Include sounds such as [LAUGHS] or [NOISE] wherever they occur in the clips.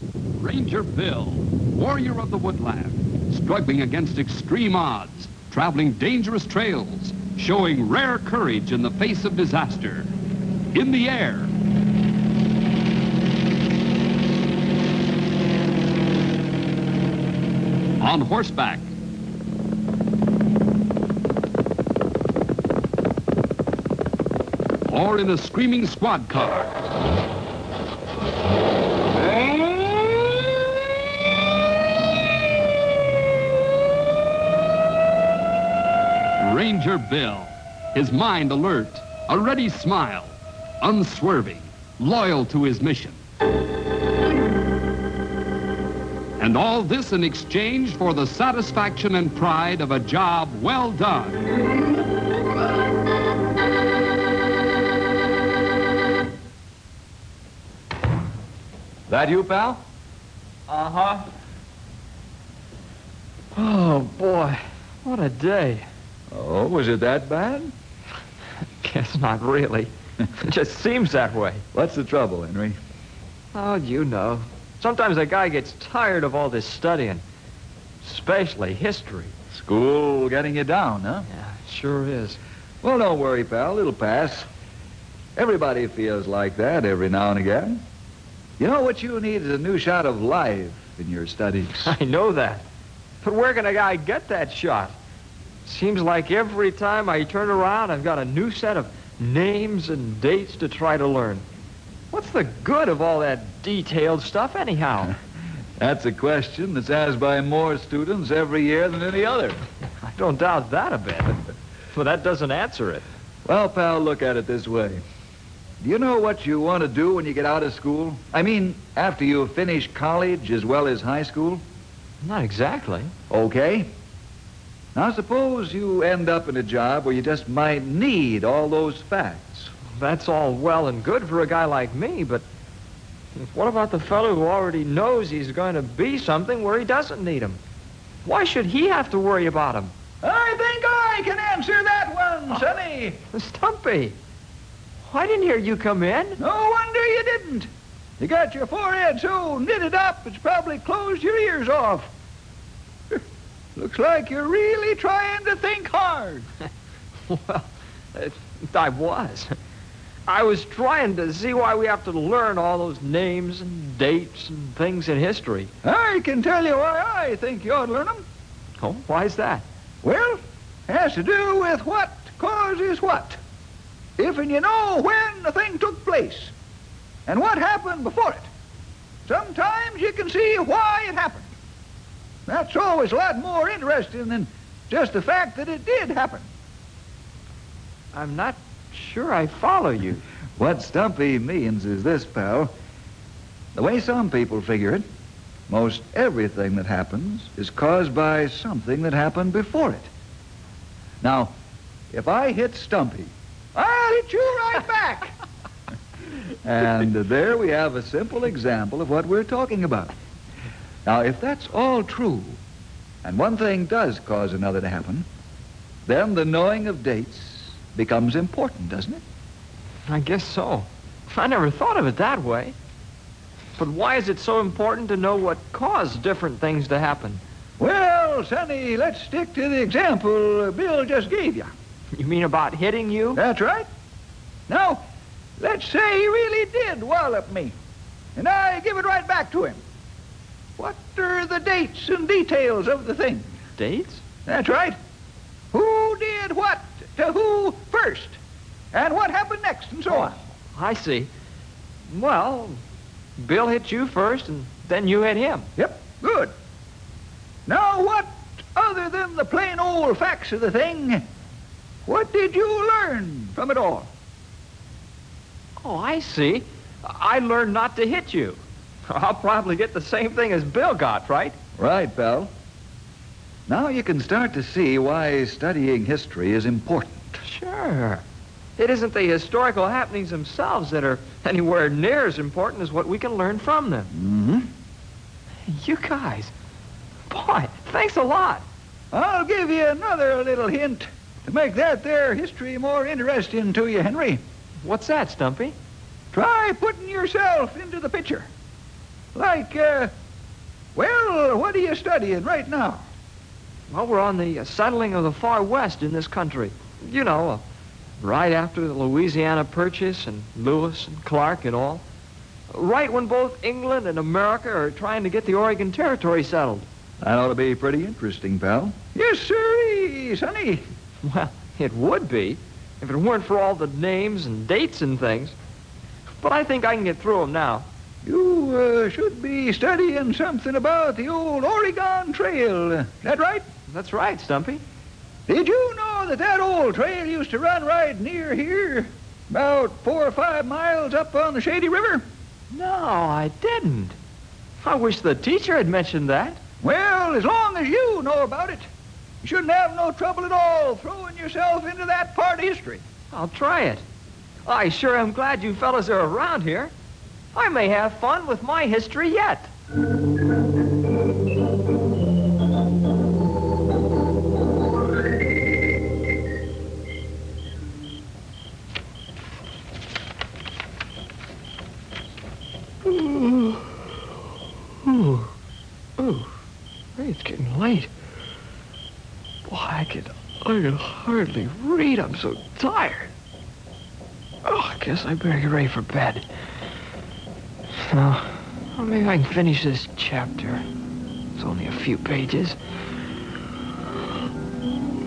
Ranger Bill, warrior of the woodland, struggling against extreme odds, traveling dangerous trails, showing rare courage in the face of disaster. In the air. On horseback. Or in a screaming squad car. Ranger Bill, his mind alert, a ready smile, unswerving, loyal to his mission. And all this in exchange for the satisfaction and pride of a job well done. That you, pal? Uh-huh. Oh, boy. What a day. Oh, was it that bad? [LAUGHS] Guess not really. [LAUGHS] it just seems that way. What's the trouble, Henry? Oh, you know. Sometimes a guy gets tired of all this studying. Especially history. School getting you down, huh? Yeah, sure is. Well, don't worry, pal. It'll pass. Everybody feels like that every now and again. You know what you need is a new shot of life in your studies. [LAUGHS] I know that. But where can a guy get that shot? Seems like every time I turn around, I've got a new set of names and dates to try to learn. What's the good of all that detailed stuff, anyhow? [LAUGHS] That's a question that's asked by more students every year than any other. [LAUGHS] I don't doubt that a bit. But that doesn't answer it. Well, pal, look at it this way. Do you know what you want to do when you get out of school? I mean, after you finish college as well as high school? Not exactly. Okay. Now, suppose you end up in a job where you just might need all those facts. That's all well and good for a guy like me, but what about the fellow who already knows he's going to be something where he doesn't need 'em? Why should he have to worry about 'em? I think I can answer that one, Sonny. Stumpy, I didn't hear you come in. No wonder you didn't. You got your forehead so knitted up, it's probably closed your ears off. Looks like you're really trying to think hard. [LAUGHS] well, I was. I was trying to see why we have to learn all those names and dates and things in history. I can tell you why I think you ought to learn them. Oh, why's that? Well, it has to do with what causes what. If and you know when the thing took place and what happened before it, sometimes you can see why it happened. That's always a lot more interesting than just the fact that it did happen. I'm not sure I follow you. [LAUGHS] What Stumpy means is this, pal. The way some people figure it, most everything that happens is caused by something that happened before it. Now, if I hit Stumpy, I'll hit you right back. [LAUGHS] and there we have a simple example of what we're talking about. Now, if that's all true, and one thing does cause another to happen, then the knowing of dates becomes important, doesn't it? I guess so. I never thought of it that way. But why is it so important to know what caused different things to happen? Well, Sonny, let's stick to the example Bill just gave you. You mean about hitting you? That's right. Now, let's say he really did wallop me, and I give it right back to him. What are the dates and details of the thing? Dates? That's right. Who did what to who first? And what happened next, and so oh, on. I see. Well, Bill hit you first, and then you hit him. Yep, good. Now, what, other than the plain old facts of the thing, what did you learn from it all? Oh, I see. I learned not to hit you. [LAUGHS] I'll probably get the same thing as Bill got, right? Right, pal. Now you can start to see why studying history is important. Sure. It isn't the historical happenings themselves that are anywhere near as important as what we can learn from them. Mm-hmm. You guys, boy, thanks a lot. I'll give you another little hint to make that there history more interesting to you, Henry. What's that, Stumpy? Try putting yourself into the picture. Like, uh, well, what are you studying right now? Well, we're on the uh, settling of the far west in this country. You know, uh, right after the Louisiana Purchase and Lewis and Clark and all. Right when both England and America are trying to get the Oregon Territory settled. That ought to be pretty interesting, pal. Yes, sir, sonny. [LAUGHS] Well, it would be if it weren't for all the names and dates and things. But I think I can get through them now. You uh, should be studying something about the old Oregon Trail. Is that right? That's right, Stumpy. Did you know that that old trail used to run right near here? About four or five miles up on the Shady River? No, I didn't. I wish the teacher had mentioned that. Well, as long as you know about it, you shouldn't have no trouble at all throwing yourself into that part of history. I'll try it. I sure am glad you fellas are around here. I may have fun with my history yet. Hey, it's getting late. I could, I could hardly read. I'm so tired. Oh, I guess I better get ready for bed. Now, well, maybe I can finish this chapter. It's only a few pages.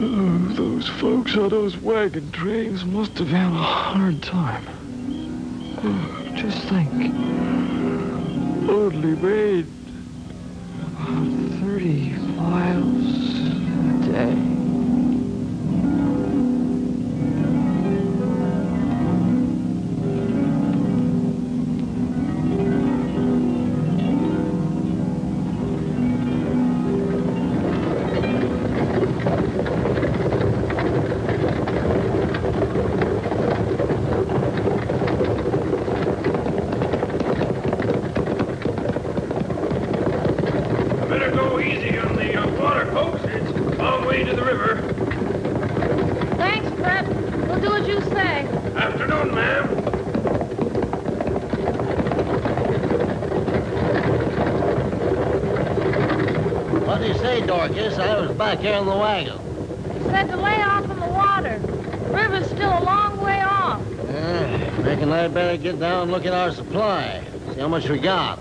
Oh, those folks on those wagon trains must have had a hard time. Oh, just think. Only made about 30 miles back here in the wagon. Said to lay off in the water. River's still a long way off. Uh, reckon I'd better get down and look at our supply. See how much we got.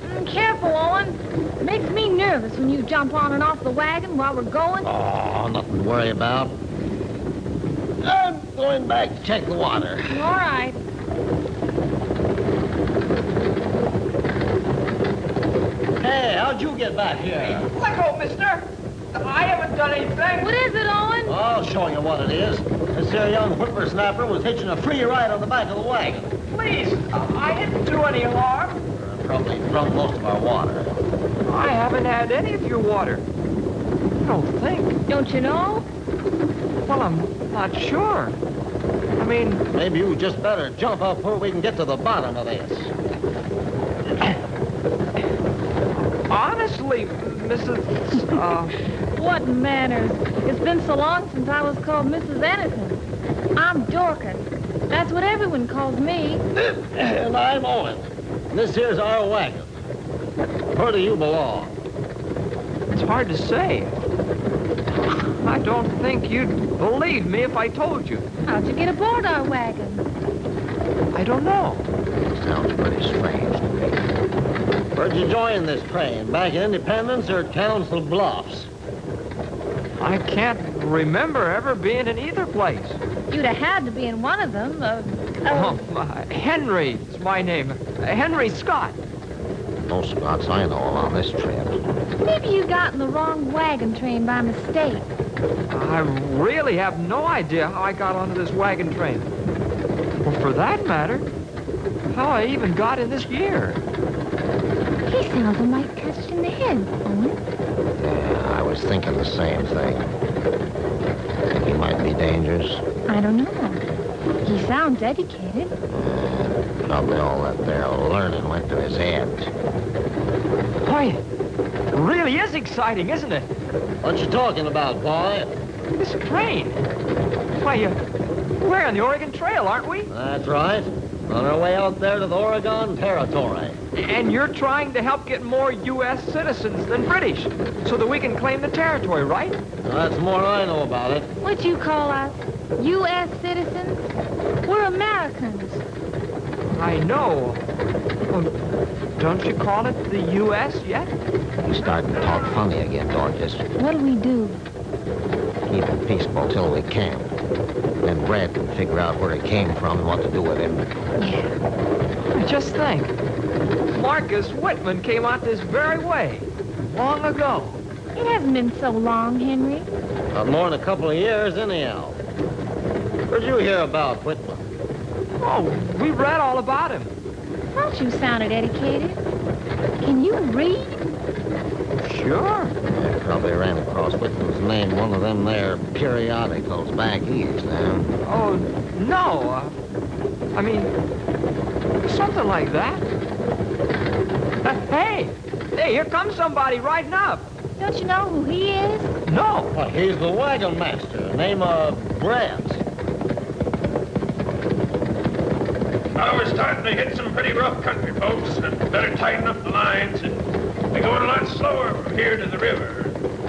Mm, careful, Owen. Makes me nervous when you jump on and off the wagon while we're going. Oh, nothing to worry about. I'm going back to check the water. All right. Hey, how'd you get back here? Let go, mister. I haven't done anything. What is it, Owen? I'll show you what it is. This here young whippersnapper was hitching a free ride on the back of the wagon. Please, I didn't do any harm. Uh, Probably drunk most of our water. I haven't had any of your water. I don't think. Don't you know? Well, I'm not sure. I mean, Maybe you just better jump up where we can get to the bottom of this. honestly, Mrs. Uh, What manners. It's been so long since I was called Mrs. Anything. I'm Dorcas. That's what everyone calls me. [CLEARS THROAT] And I'm Owen. And this here's our wagon. Where do you belong? it's hard to say. I don't think you'd believe me if I told you. How'd you get aboard our wagon? I don't know. Sounds pretty strange to me. Where'd you join this train? Back in Independence or Council Bluffs? I can't remember ever being in either place. You'd have had to be in one of them. Uh, Oh, uh, uh, Henry is my name. Uh, Henry Scott. no spots I know of on this trip. Maybe you got in the wrong wagon train by mistake. I really have no idea how I got onto this wagon train. Or for that matter, how I even got in this gear. He sounds a mite touched in the head, Owen. Yeah, I was thinking the same thing. Think he might be dangerous? I don't know. He sounds educated. Probably all that there learning went to his head. Boy, it really is exciting, isn't it? What you talking about, boy? This train. Why, uh, we're on the Oregon Trail, aren't we? That's right. On our way out there to the Oregon Territory. And you're trying to help get more U.S. citizens than British, so that we can claim the territory, right? That's more I know about it. What you call us? U.S. citizens? We're Americans. I know. Well, don't you call it the U.S. yet? You starting to talk funny again, Dorcas. What'll we do? Keep it peaceful till we camp. Then Brad can figure out where he came from and what to do with him. Yeah. Just think. Marcus Whitman came out this very way, long ago. It hasn't been so long, Henry. Not more than a couple of years, anyhow. Where'd you hear about Whitman? Oh, we read all about him. Thought you sounded educated. Can you read? Sure. I probably ran across Whitman's name in one of them there periodicals back east, now. Oh, no. Uh, I mean, something like that. Uh, hey, hey, here comes somebody riding up. Don't you know who he is? No. Why, he's the wagon master, name of Brett. Now we're starting to hit some pretty rough country, folks. and Better tighten up the lines. And we're going a lot slower from here to the river.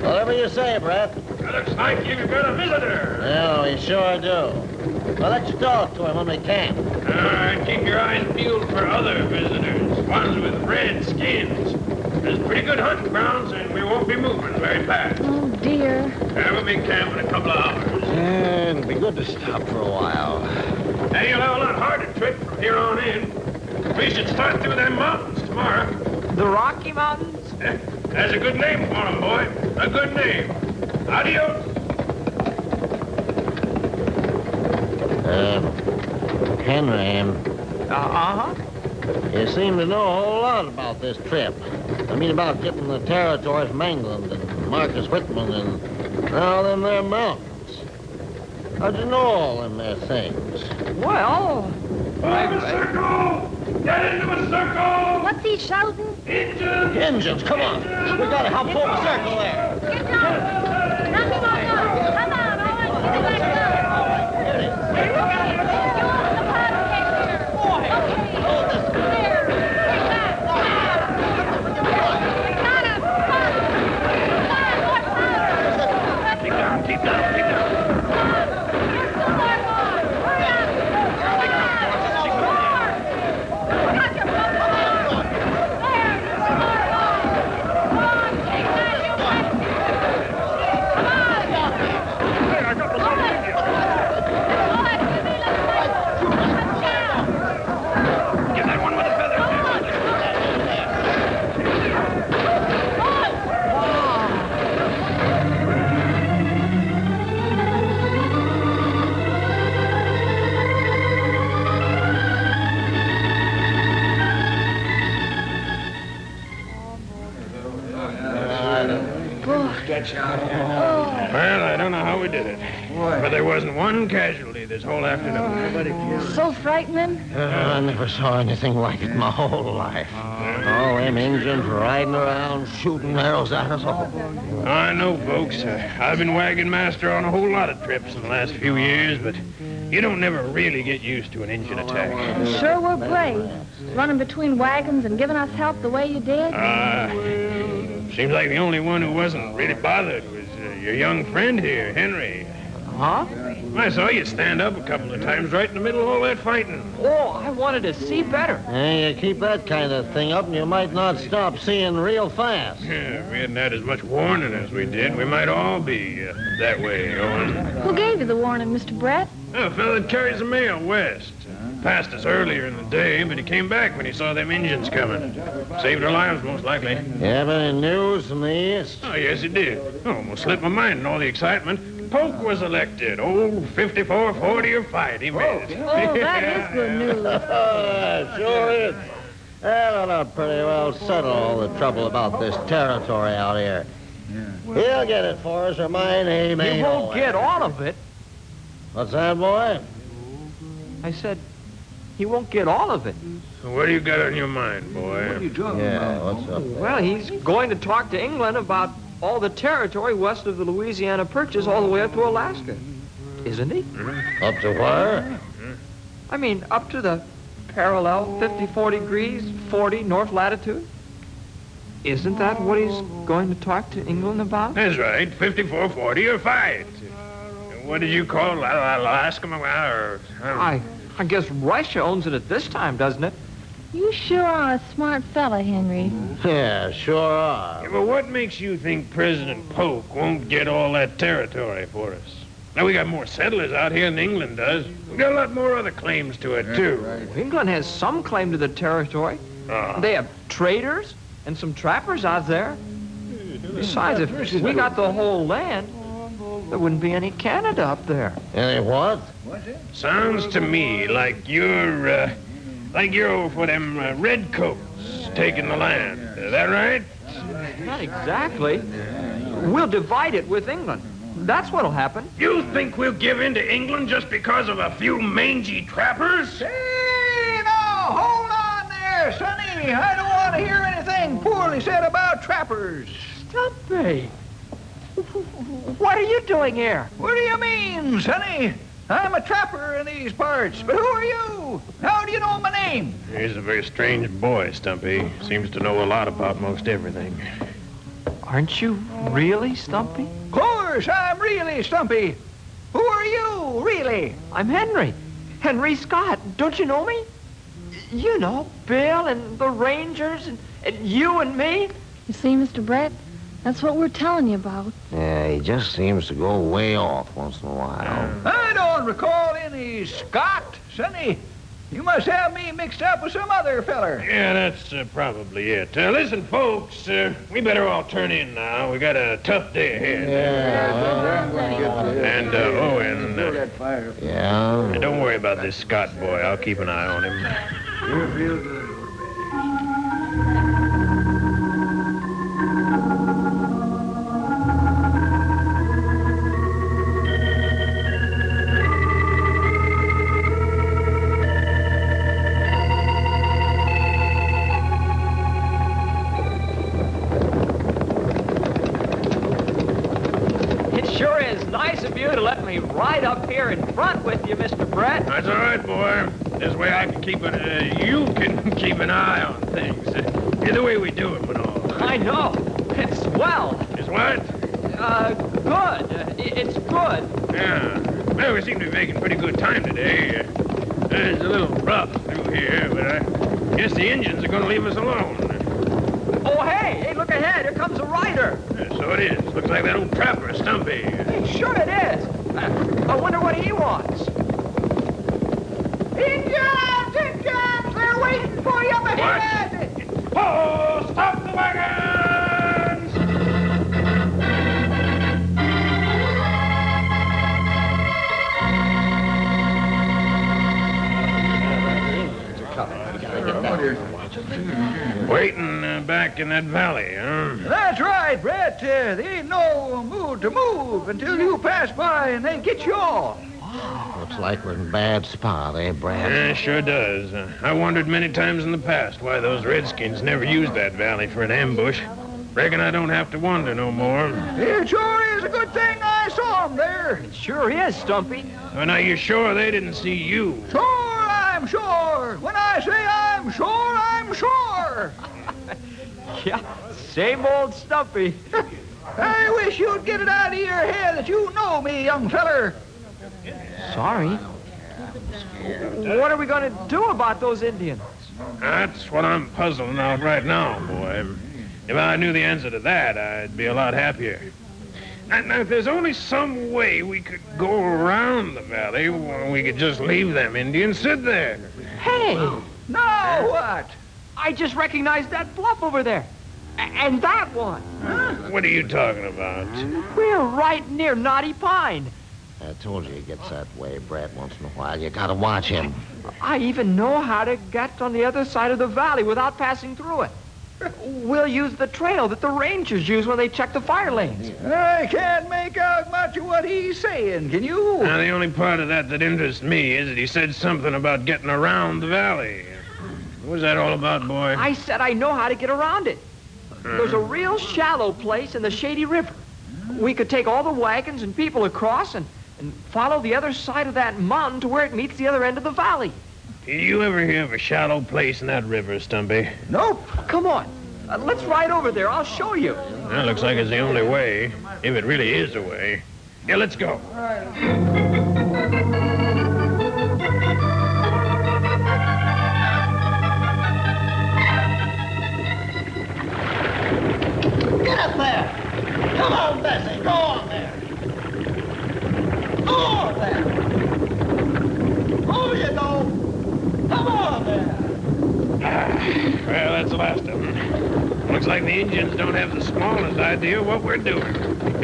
Whatever you say, Brett. It looks like you've got a visitor. Yeah, we sure do. Well, let you talk to him when we camp. All ah, right, keep your eyes peeled for other visitors, ones with red skins. There's pretty good hunting grounds, and we won't be moving very fast. Oh, dear. Yeah, we'll be camping in a couple of hours. Yeah, it'd be good to stop for a while. And you'll have a lot harder trip from here on in. We should start through them mountains tomorrow. The Rocky Mountains? [LAUGHS] That's a good name for 'em, boy. A good name. Adios. Um, Henry, um, Uh-huh. you seem to know a whole lot about this trip. I mean, about getting the territory from England and Marcus Whitman and now them there mountains. How'd you know all them there things? Well, Form a circle! Get into a circle! What's he shouting? Engine! Engines, come on. We gotta help form a circle there. Get down. Saw anything like it my whole life. All them Indians riding around, shooting arrows at us all. I know, folks. Uh, I've been wagon master on a whole lot of trips in the last few years, but you don't never really get used to an engine attack. Sure were brave. Running between wagons and giving us help the way you did. Uh, seems like the only one who wasn't really bothered was uh, your young friend here, Henry. huh? I saw you stand up a couple of times right in the middle of all that fighting. Oh, I wanted to see better. Hey, you keep that kind of thing up and you might not stop seeing real fast. Yeah, if we hadn't had as much warning as we did, we might all be uh, that way, Owen. Who gave you the warning, Mr. Brett? A fellow that carries the mail west. Passed us earlier in the day, but he came back when he saw them Indians coming. Saved our lives, most likely. You have any news from the east? Oh, yes, he did. Almost slipped my mind in all the excitement. Polk was elected. Old 54, 40, or fight. He made oh, [LAUGHS] it. Oh, that is good news. [LAUGHS] Oh, sure is. Well, that'll pretty well settle all the trouble about this territory out here. He'll get it for us, or my name ain't You won't Owen. get all of it. What's that, boy? I said, he won't get all of it. So what do you got on your mind, boy? What are you talking Yeah, what's up there? Well, he's going to talk to England about all the territory west of the Louisiana Purchase all the way up to Alaska. Isn't he? Up to where? I mean, up to the parallel 54 degrees, 40 north latitude. Isn't that what he's going to talk to England about? That's right, 54, 40, or 5. What did you call it? Alaska? Or, I. I, I guess Russia owns it at this time, doesn't it? You sure are a smart fella, Henry. [LAUGHS] Yeah, sure are. Yeah, but what makes you think President Polk won't get all that territory for us? Now, we got more settlers out here than England does. We got a lot more other claims to it, too. England has some claim to the territory. Ah. They have traders and some trappers out there. Besides, if we got the whole land, there wouldn't be any Canada up there. Any what? Sounds to me like you're, uh, like you're for them uh, redcoats taking the land. Is that right? Not exactly. We'll divide it with England. That's what'll happen. You think we'll give in to England just because of a few mangy trappers? Hey, now, hold on there, Sonny. I don't want to hear anything poorly said about trappers. Stumpy. [LAUGHS] What are you doing here? What do you mean, Sonny? I'm a trapper in these parts, but who are you? How do you know my name? He's a very strange boy, Stumpy. Seems to know a lot about most everything. Aren't you really Stumpy? Of course, I'm really Stumpy. Who are you, really? I'm Henry. Henry Scott. Don't you know me? You know, Bill and the Rangers and, and you and me. You see, Mr. Brett, that's what we're telling you about. Yeah, he just seems to go way off once in a while. I don't recall any Scott, Sonny. You must have me mixed up with some other feller. Yeah, that's uh, probably it. Uh, listen, folks, uh, we better all turn in now. We got a tough day ahead. And, uh, oh, and, uh, Yeah? and don't worry about this Scott boy. I'll keep an eye on him. Ride up here in front with you, Mr. Brett. That's all right, boy. This way I can keep an, uh, you can [LAUGHS] keep an eye on things. Uh, yeah, the way we do it, and all. I know. It's swell. Is what? Uh, good. Uh, it's good. Yeah. Well, we seem to be making pretty good time today. Uh, it's a little rough through here, but I guess the Indians are going to leave us alone. Oh, hey, hey, look ahead. Here comes a rider. Uh, so it is. Looks like that old trapper, Stumpy. Hey, sure it is. I wonder what he wants. Indians! Indians! They're waiting for you up ahead! Waiting uh, back in that valley, huh? That's right, Brett. Uh, they ain't no mood to move until you pass by and they get you all. Looks like we're in bad spot, eh, Brad? Yeah, sure does. Uh, I wondered many times in the past why those redskins never used that valley for an ambush. Reckon I don't have to wonder no more. It sure is a good thing I saw 'em there. It sure is, Stumpy. Well, now, you sure they didn't see you? Sure, I'm sure. When I say I'm sure, I'm sure. [LAUGHS] Yeah, same old Stumpy. [LAUGHS] I wish you'd get it out of your head that you know me, young feller. Sorry. What are we going to do about those Indians? That's what I'm puzzling out right now, boy. If I knew the answer to that, I'd be a lot happier. And now, if there's only some way we could go around the valley, we could just leave them Indians sit there. Hey, No, what? I just recognized that bluff over there. A- and that one. What are you talking about? We're right near Knotty Pine. I told you he gets that way, Brad, once in a while. You gotta watch him. I even know how to get on the other side of the valley without passing through it. We'll use the trail that the rangers use when they check the fire lanes. I can't make out much of what he's saying, can you? Now, the only part of that that interests me is that he said something about getting around the valley. What was that all about, boy? I said I know how to get around it. There's a uh-huh. real shallow place in the Shady River. We could take all the wagons and people across and, and follow the other side of that mountain to where it meets the other end of the valley. Did you ever hear of a shallow place in that river, Stumpy? Nope. Come on. Uh, let's ride over there. I'll show you. That looks like it's the only way, if it really is a way. Yeah, let's go. Get up there! Come on, Bessie, go on there! Go on there! Over you go! Come on there! Well, that's the last of them. Looks like the Indians don't have the smallest idea what we're doing.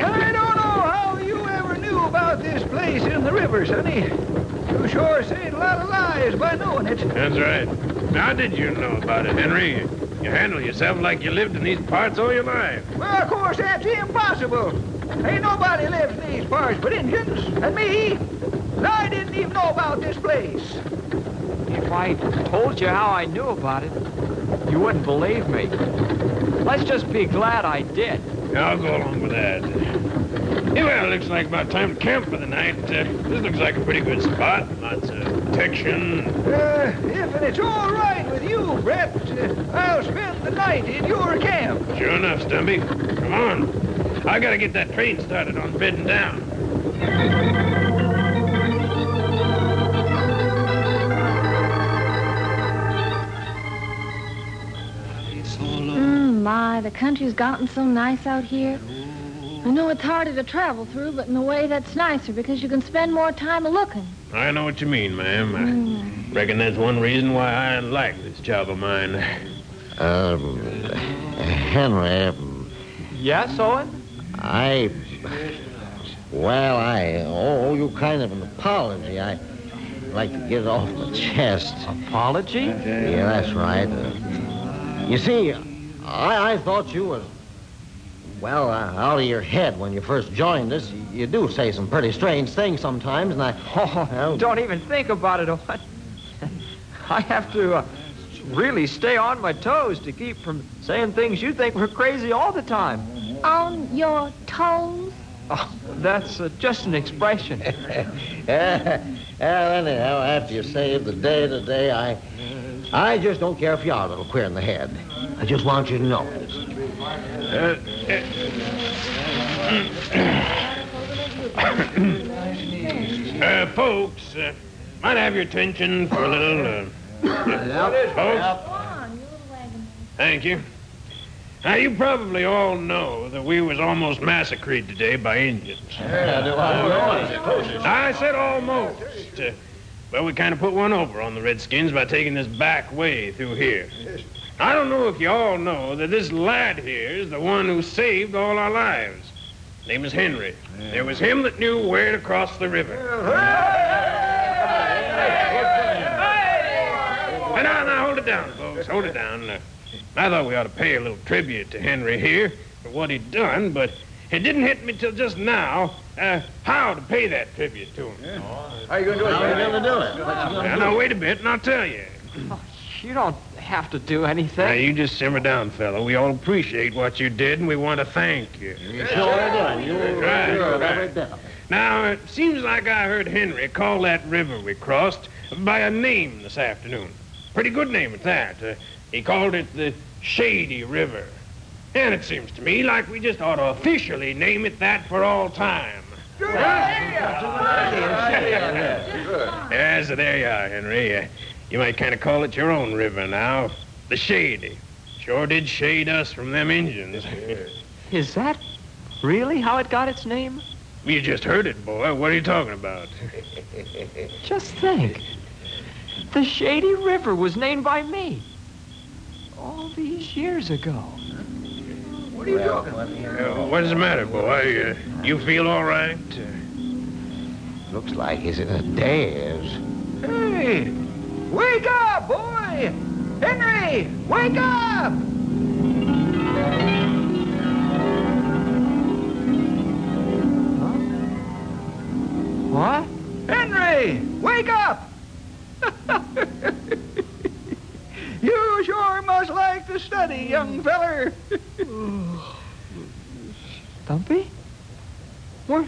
I don't know how you ever knew about this place in the river, Sonny. You sure said a lot of lies by knowing it. That's right. How did you know about it, Henry? You handle yourself like you lived in these parts all your life. Well, of course, that's impossible. Ain't nobody lives in these parts but Indians and me. And I didn't even know about this place. If I told you how I knew about it, you wouldn't believe me. Let's just be glad I did. I'll go along with that. Yeah, well, it looks like about time to camp for the night. Uh, this looks like a pretty good spot. Lots of protection. Uh, if it's all right with you, Brett, uh, I'll spend the night in your camp. Sure enough, Stumpy. Come on. I gotta get that train started on bedding down. The country's gotten so nice out here. I know it's harder to travel through, but in a way that's nicer because you can spend more time looking. I know what you mean, ma'am. I reckon that's one reason why I like this job of mine. Um, Henry, Yes, Owen? I. Well, I owe you kind of an apology. I like to get it off my chest. Apology? Yeah, that's right. Uh, you see, I, I thought you was, well, uh, out of your head when you first joined us. You, you do say some pretty strange things sometimes, and I. [LAUGHS] Oh, Well- don't even think about it, Owen. [LAUGHS] I have to uh, really stay on my toes to keep from saying things you think we're crazy all the time. On your toes? Oh, that's uh, just an expression. [LAUGHS] well, anyhow, after you saved the day today, I, I just don't care if you are a little queer in the head. I just want you to know. Uh, uh, folks, uh, might I have your attention for a little. Uh, folks, Go on, you thank you. Now, you probably all know that we was almost massacred today by Indians. I said almost. Uh, well, we kind of put one over on the Redskins by taking this back way through here. I don't know if you all know that this lad here is the one who saved all our lives. Name is Henry. There was him that knew where to cross the river. And now, now, hold it down, folks. Hold it down. Uh, I thought we ought to pay a little tribute to Henry here for what he'd done, but it didn't hit me till just now uh, how to pay that tribute to him. How are you gonna do it? How are you going to do it? Now, now, wait a bit, and I'll tell you. You don't have to do anything. Now, anything. you just simmer down, fellow. We all appreciate what you did, and we want to thank you. You sure do. You Right, sure of right. every bit of it. Now, it seems like I heard Henry call that river we crossed by a name this afternoon. Pretty good name at that. Uh, he called it the Shady River. And it seems to me like we just ought to officially name it that for all time. Yes, so there you are, Henry. Uh, you might kind of call it your own river now. The Shady. Sure did shade us from them Indians. Is that really how it got its name? You just heard it, boy. What are you talking about? [LAUGHS] Just think. The Shady River was named by me. All these years ago. What are you talking about? Uh, what's the matter, boy? Uh, you feel all right? Uh, Looks like he's in a daze. Hey, wake up, boy! Henry, wake up! Huh? What? Henry, wake up! [LAUGHS] you sure must like to study, young feller. [SIGHS] Stumpy? Where?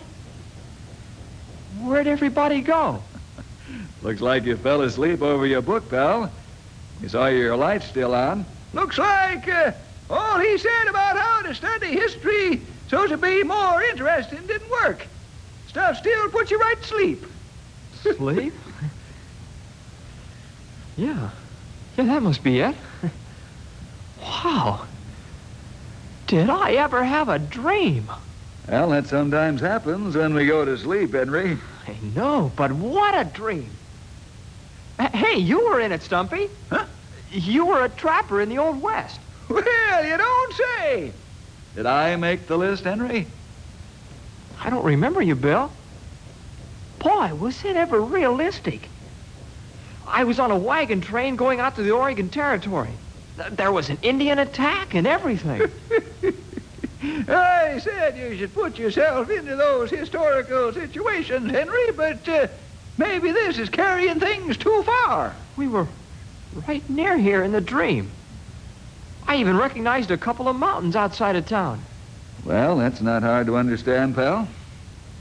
Where'd everybody go? Looks like you fell asleep over your book, pal. You saw your light still on. Looks like uh, all he said about how to study history so to be more interesting didn't work. Stuff still puts you right to sleep. Sleep? yeah. Yeah, that must be it. Wow. Did I ever have a dream? Well, that sometimes happens when we go to sleep, Henry. I know, but what a dream. H- Hey, you were in it, Stumpy. Huh? You were a trapper in the Old West. Well, you don't say. Did I make the list, Henry? I don't remember you, Bill. Boy, was it ever realistic. I was on a wagon train going out to the Oregon Territory. There was an Indian attack and everything. [LAUGHS] I said you should put yourself into those historical situations, Henry, but uh, maybe this is carrying things too far. we were right near here in the dream. I even recognized a couple of mountains outside of town. Well, that's not hard to understand, pal.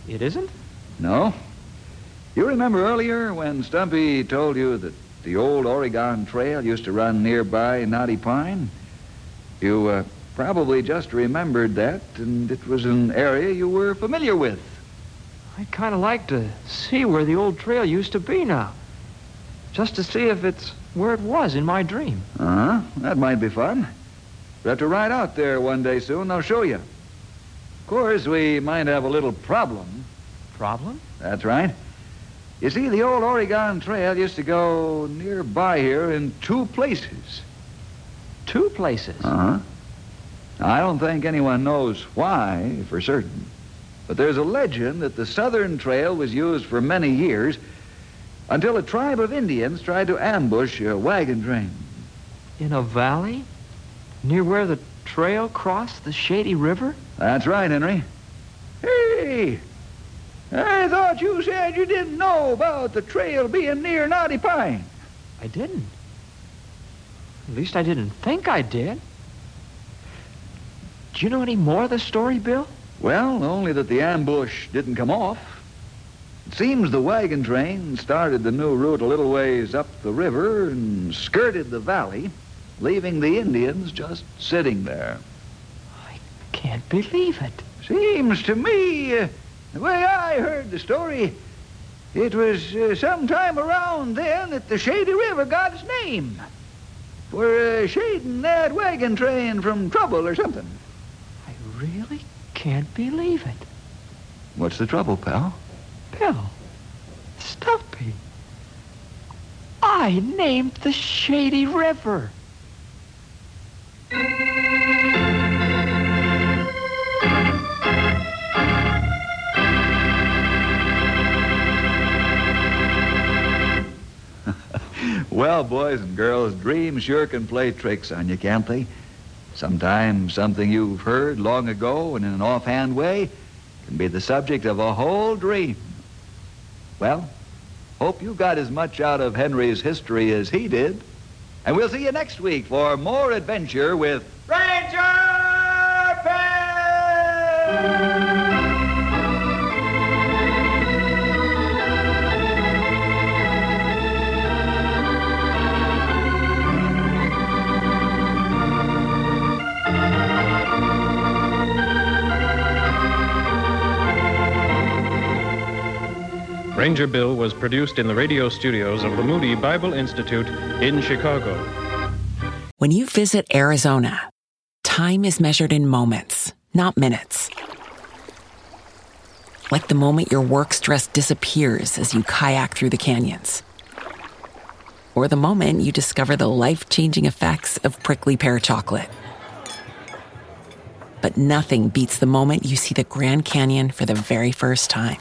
It isn't? No. You remember earlier when Stumpy told you that the old Oregon Trail used to run nearby Knotty Pine? You uh, probably just remembered that, and it was an area you were familiar with. I'd kind of like to see where the old trail used to be now. Just to see if it's where it was in my dream. Uh-huh. That might be fun. We'll have to ride out there one day soon. I'll show you. Of course, we might have a little problem. Problem? That's right. You see, the old Oregon Trail used to go nearby here in two places. Two places. Uh-huh. I don't think anyone knows why for certain. But there's a legend that the Southern Trail was used for many years until a tribe of Indians tried to ambush a wagon train. In a valley? Near where the trail crossed the Shady River? That's right, Henry. Hey, I thought you said you didn't know about the trail being near Knotty Pine. I didn't. At least I didn't think I did. Do you know any more of the story, Bill? Well, only that the ambush didn't come off. It seems the wagon train started the new route a little ways up the river and skirted the valley, leaving the Indians just sitting there. I can't believe it. Seems to me, uh, the way I heard the story, it was uh, sometime around then that the Shady River got its name. For uh, shading that wagon train from trouble or something. I really can't believe it. What's the trouble, pal? Bill, Stumpy. I named the Shady River. [LAUGHS] Well, boys and girls, dreams sure can play tricks on you, can't they? Sometimes something you've heard long ago and in an offhand way can be the subject of a whole dream. Well, hope you got as much out of Henry's history as he did. And we'll see you next week for more adventure with Ranger Bill! Ranger Bill was produced in the radio studios of the Moody Bible Institute in Chicago. When you visit Arizona, time is measured in moments, not minutes. like the moment your work stress disappears as you kayak through the canyons. Or the moment you discover the life changing effects of prickly pear chocolate. But nothing beats the moment you see the Grand Canyon for the very first time.